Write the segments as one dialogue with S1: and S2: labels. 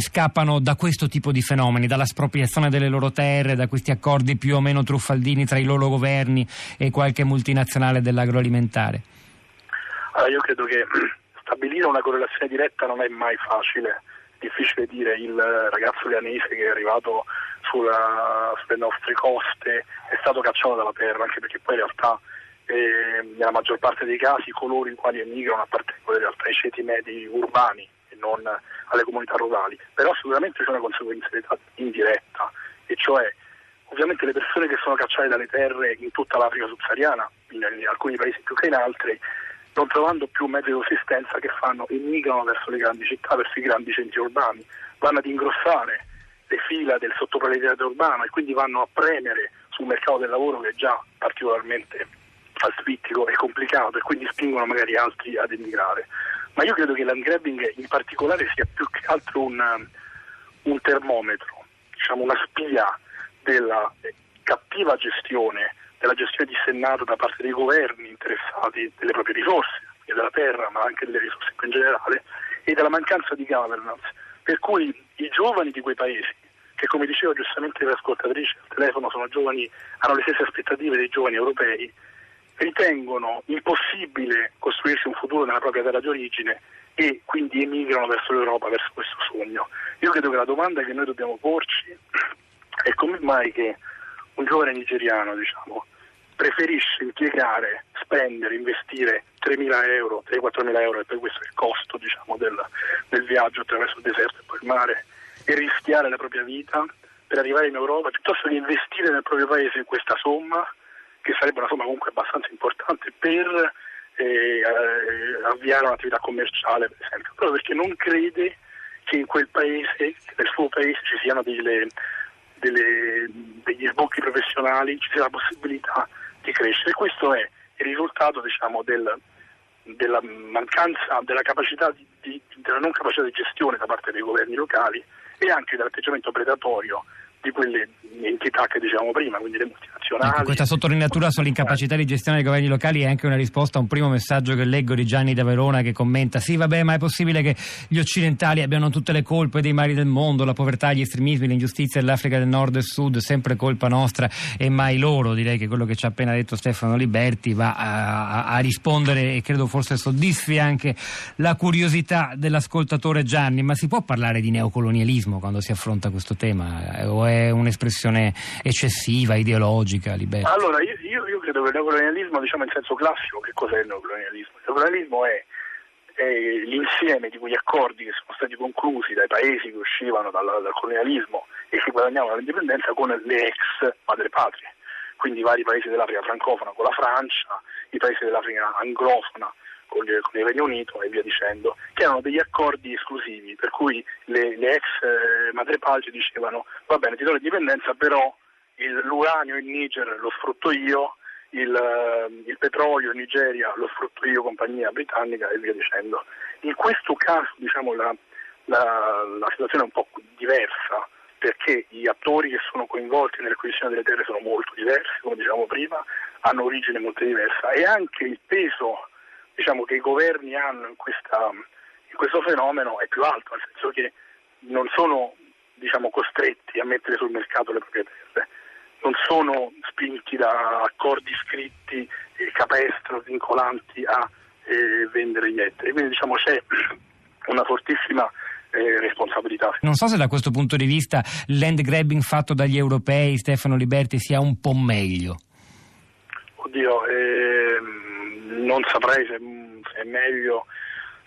S1: scappano da questo tipo di fenomeni, dalla spropriazione delle loro terre, da questi accordi più o meno truffaldini tra i loro governi e qualche multinazionale dell'agroalimentare?
S2: Allora, io credo che stabilire una correlazione diretta non è mai facile, è difficile dire il ragazzo lianese che è arrivato sulla, sulle nostre coste è stato cacciato dalla terra, anche perché poi in realtà eh, nella maggior parte dei casi coloro i quali emigrano appartengono in realtà ai ceti medi urbani non alle comunità rurali, però sicuramente c'è una conseguenza indiretta, e cioè ovviamente le persone che sono cacciate dalle terre in tutta l'Africa subsahariana, in, in alcuni paesi più che in altri, non trovando più mezzi di sussistenza che fanno, emigrano verso le grandi città, verso i grandi centri urbani, vanno ad ingrossare le fila del sottoproletariato urbano e quindi vanno a premere sul mercato del lavoro che è già particolarmente asfittico e complicato e quindi spingono magari altri ad emigrare ma io credo che land grabbing in particolare sia più che altro un, un termometro, diciamo una spia della cattiva gestione, della gestione dissennata da parte dei governi interessati delle proprie risorse, della terra, ma anche delle risorse in generale, e della mancanza di governance. Per cui i giovani di quei paesi, che come diceva giustamente l'ascoltatrice al telefono sono giovani, hanno le stesse aspettative dei giovani europei, ritengono impossibile costruirsi un futuro nella propria terra di origine e quindi emigrano verso l'Europa, verso questo sogno. Io credo che la domanda che noi dobbiamo porci è come mai che un giovane nigeriano diciamo, preferisce impiegare, spendere, investire 3.000 euro, 3-4.000 euro, e poi questo è il costo diciamo, del, del viaggio attraverso il deserto e poi il mare, e rischiare la propria vita per arrivare in Europa, piuttosto che investire nel proprio paese questa somma che sarebbe una somma comunque abbastanza importante per eh, avviare un'attività commerciale, per esempio, proprio perché non crede che in quel paese, nel suo paese, ci siano delle, delle, degli sbocchi professionali, ci sia la possibilità di crescere. Questo è il risultato diciamo, del, della mancanza, della, di, di, della non capacità di gestione da parte dei governi locali e anche dell'atteggiamento predatorio di quelle entità che dicevamo prima, quindi le multinazionali.
S1: Ecco, questa sottolineatura sull'incapacità di gestione dei governi locali è anche una risposta a un primo messaggio che leggo di Gianni da Verona che commenta sì vabbè ma è possibile che gli occidentali abbiano tutte le colpe dei mali del mondo, la povertà, gli estremismi, l'ingiustizia dell'Africa del Nord e Sud, sempre colpa nostra e mai loro, direi che quello che ci ha appena detto Stefano Liberti va a, a rispondere e credo forse soddisfi anche la curiosità dell'ascoltatore Gianni, ma si può parlare di neocolonialismo quando si affronta questo tema? O è un'espressione eccessiva, ideologica, liberale?
S2: Allora, io, io, io, credo che il neocolonialismo, diciamo in senso classico, che cos'è il neocolonialismo? Il neocolonialismo è, è l'insieme di quegli accordi che sono stati conclusi dai paesi che uscivano dal, dal colonialismo e che guadagnavano l'indipendenza con le ex madrepatrie, quindi i vari paesi dell'Africa francofona con la Francia, i paesi dell'Africa anglofona con il Regno Unito e via dicendo, che erano degli accordi esclusivi, per cui le, le ex eh, madrepatrie dicevano va bene ti do l'indipendenza però il, l'uranio in Niger lo sfrutto io, il, uh, il, petrolio in Nigeria lo sfrutto io, compagnia britannica e via dicendo. In questo caso diciamo, la, la, la, situazione è un po' diversa perché gli attori che sono coinvolti nell'acquisizione delle terre sono molto diversi, come dicevamo prima, hanno origine molto diversa e anche il peso diciamo, che i governi hanno in, questa, in, questo fenomeno è più alto, nel senso che non sono diciamo, costretti a mettere sul mercato le proprie terre, non sono spinti da accordi scritti e capestro vincolanti a eh, vendere gli ettari. Quindi diciamo, c'è una fortissima eh, responsabilità.
S1: Non so se da questo punto di vista l'end grabbing fatto dagli europei, Stefano Liberti, sia un po' meglio.
S2: Oddio, ehm non saprei se, se è meglio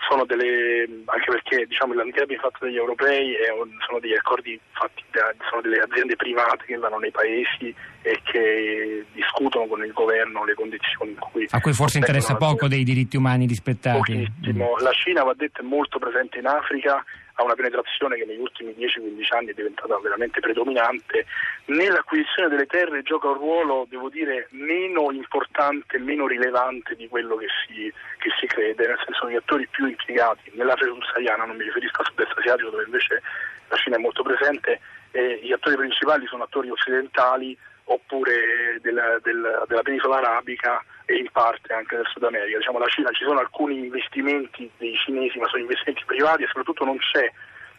S2: sono delle, anche perché diciamo, l'antitrabbing fatto dagli europei un, sono degli accordi fatti da sono delle aziende private che vanno nei paesi e che discutono con il governo le condizioni in cui
S1: a cui forse interessa poco dei diritti umani rispettati
S2: Pochissimo. la Cina va detto è molto presente in Africa ha una penetrazione che negli ultimi 10-15 anni è diventata veramente predominante. Nell'acquisizione delle terre gioca un ruolo, devo dire, meno importante, meno rilevante di quello che si, che si crede, nel senso che gli attori più impiegati nell'Africa subsahariana, non mi riferisco al sud-est asiatico dove invece la Cina è molto presente, eh, gli attori principali sono attori occidentali oppure della, della, della penisola arabica e in parte anche del Sud America. Diciamo, la Cina ci sono alcuni investimenti dei cinesi, ma sono investimenti privati e soprattutto non c'è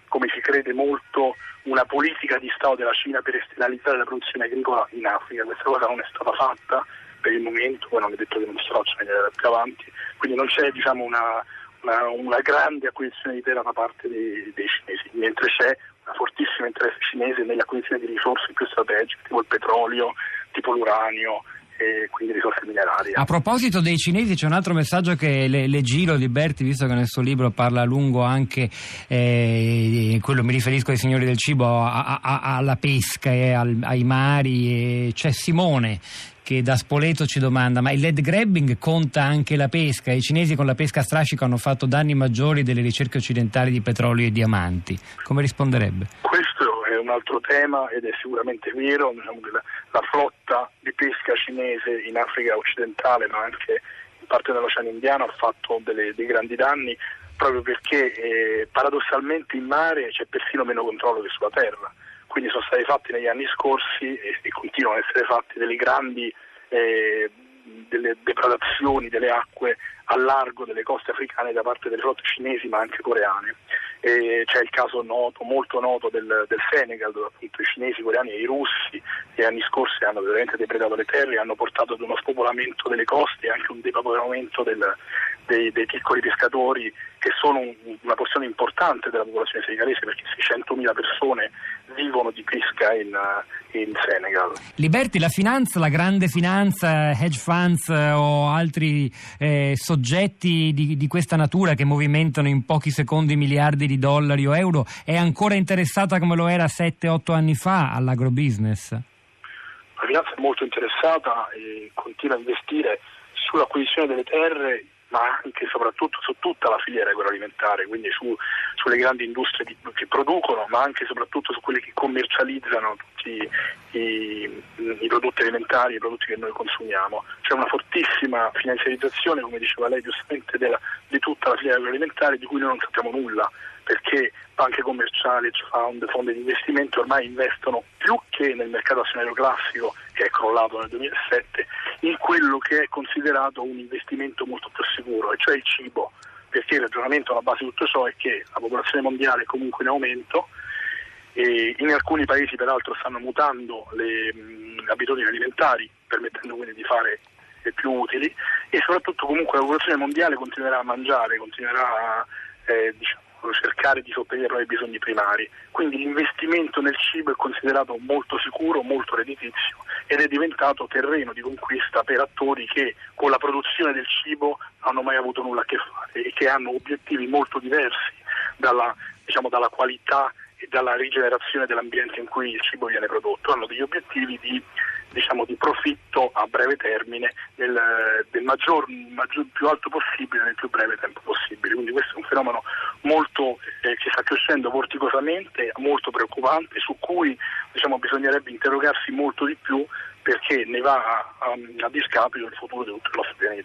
S2: come si crede molto, una politica di Stato della Cina per esternalizzare la produzione agricola in Africa. Questa cosa non è stata fatta per il momento, poi non è detto che non si faccia venire più avanti, quindi non c'è diciamo, una, una, una, grande acquisizione di terra da parte dei, dei cinesi, mentre c'è una fortissimo interesse cinese nelle acquisizioni di risorse più strategiche, tipo il petrolio, tipo l'uranio, e quindi risorse minerarie.
S1: A proposito dei cinesi c'è un altro messaggio che le, le giro Liberti, visto che nel suo libro parla a lungo anche, eh, quello mi riferisco ai signori del cibo, a, a, alla pesca e al, ai mari, e c'è Simone che da Spoleto ci domanda ma il lead grabbing conta anche la pesca? I cinesi con la pesca a strascico hanno fatto danni maggiori delle ricerche occidentali di petrolio e diamanti. Come risponderebbe?
S2: È un altro tema ed è sicuramente vero, diciamo la, la flotta di pesca cinese in Africa occidentale ma anche in parte dell'Oceano Indiano ha fatto delle, dei grandi danni proprio perché eh, paradossalmente in mare c'è persino meno controllo che sulla terra quindi sono stati fatti negli anni scorsi e, e continuano ad essere fatti delle grandi eh, delle depredazioni delle acque a largo delle coste africane da parte delle flotte cinesi ma anche coreane. E c'è il caso noto, molto noto del, del Senegal dove appunto i cinesi, i coreani e i russi negli anni scorsi hanno veramente depredato le terre e hanno portato ad uno spopolamento delle coste e anche un depopolamento del, dei, dei, piccoli pescatori che sono un, una porzione importante della popolazione senegalese perché 600.000 persone vivono di pesca in, in, Senegal.
S1: Liberti, la finanza, la grande finanza, hedge funds eh, o altri eh, soggetti di, di, questa natura che movimentano in pochi secondi miliardi di dollari o euro è ancora interessata come lo era 7-8 anni fa all'agrobusiness?
S2: La finanza è molto interessata e continua a investire sull'acquisizione delle terre ma anche e soprattutto su tutta la filiera agroalimentare, quindi su, sulle grandi industrie di, che producono, ma anche e soprattutto su quelle che commercializzano tutti i, i, prodotti alimentari, i prodotti che noi consumiamo. C'è una fortissima finanziarizzazione, come diceva lei giustamente, della, di tutta la filiera agroalimentare di cui noi non sappiamo nulla perché banche commerciali, fund, fondi di investimento ormai investono più che nel mercato azionario classico che è crollato nel 2007 in quello che è considerato un investimento molto più sicuro, e cioè il cibo, perché il ragionamento alla base di tutto ciò è che la popolazione mondiale è comunque in aumento e in alcuni paesi peraltro stanno mutando le mh, abitudini alimentari, permettendo quindi di fare più utili e soprattutto comunque la popolazione mondiale continuerà a mangiare, continuerà eh, diciamo, cercare di sopperire ai bisogni primari. Quindi l'investimento nel cibo è considerato molto sicuro, molto redditizio ed è diventato terreno di conquista per attori che con la produzione del cibo non hanno mai avuto nulla a che fare e che hanno obiettivi molto diversi dalla, diciamo, dalla qualità e dalla rigenerazione dell'ambiente in cui il cibo viene prodotto. Hanno degli obiettivi di diciamo, di profitto a breve termine del, del maggior, maggior, più alto possibile nel più breve tempo possibile. Quindi questo è un fenomeno molto, eh, che sta crescendo vorticosamente, molto preoccupante, su cui diciamo, bisognerebbe interrogarsi molto di più perché ne va a, a, a discapito del futuro di tutto il nostro pianeta.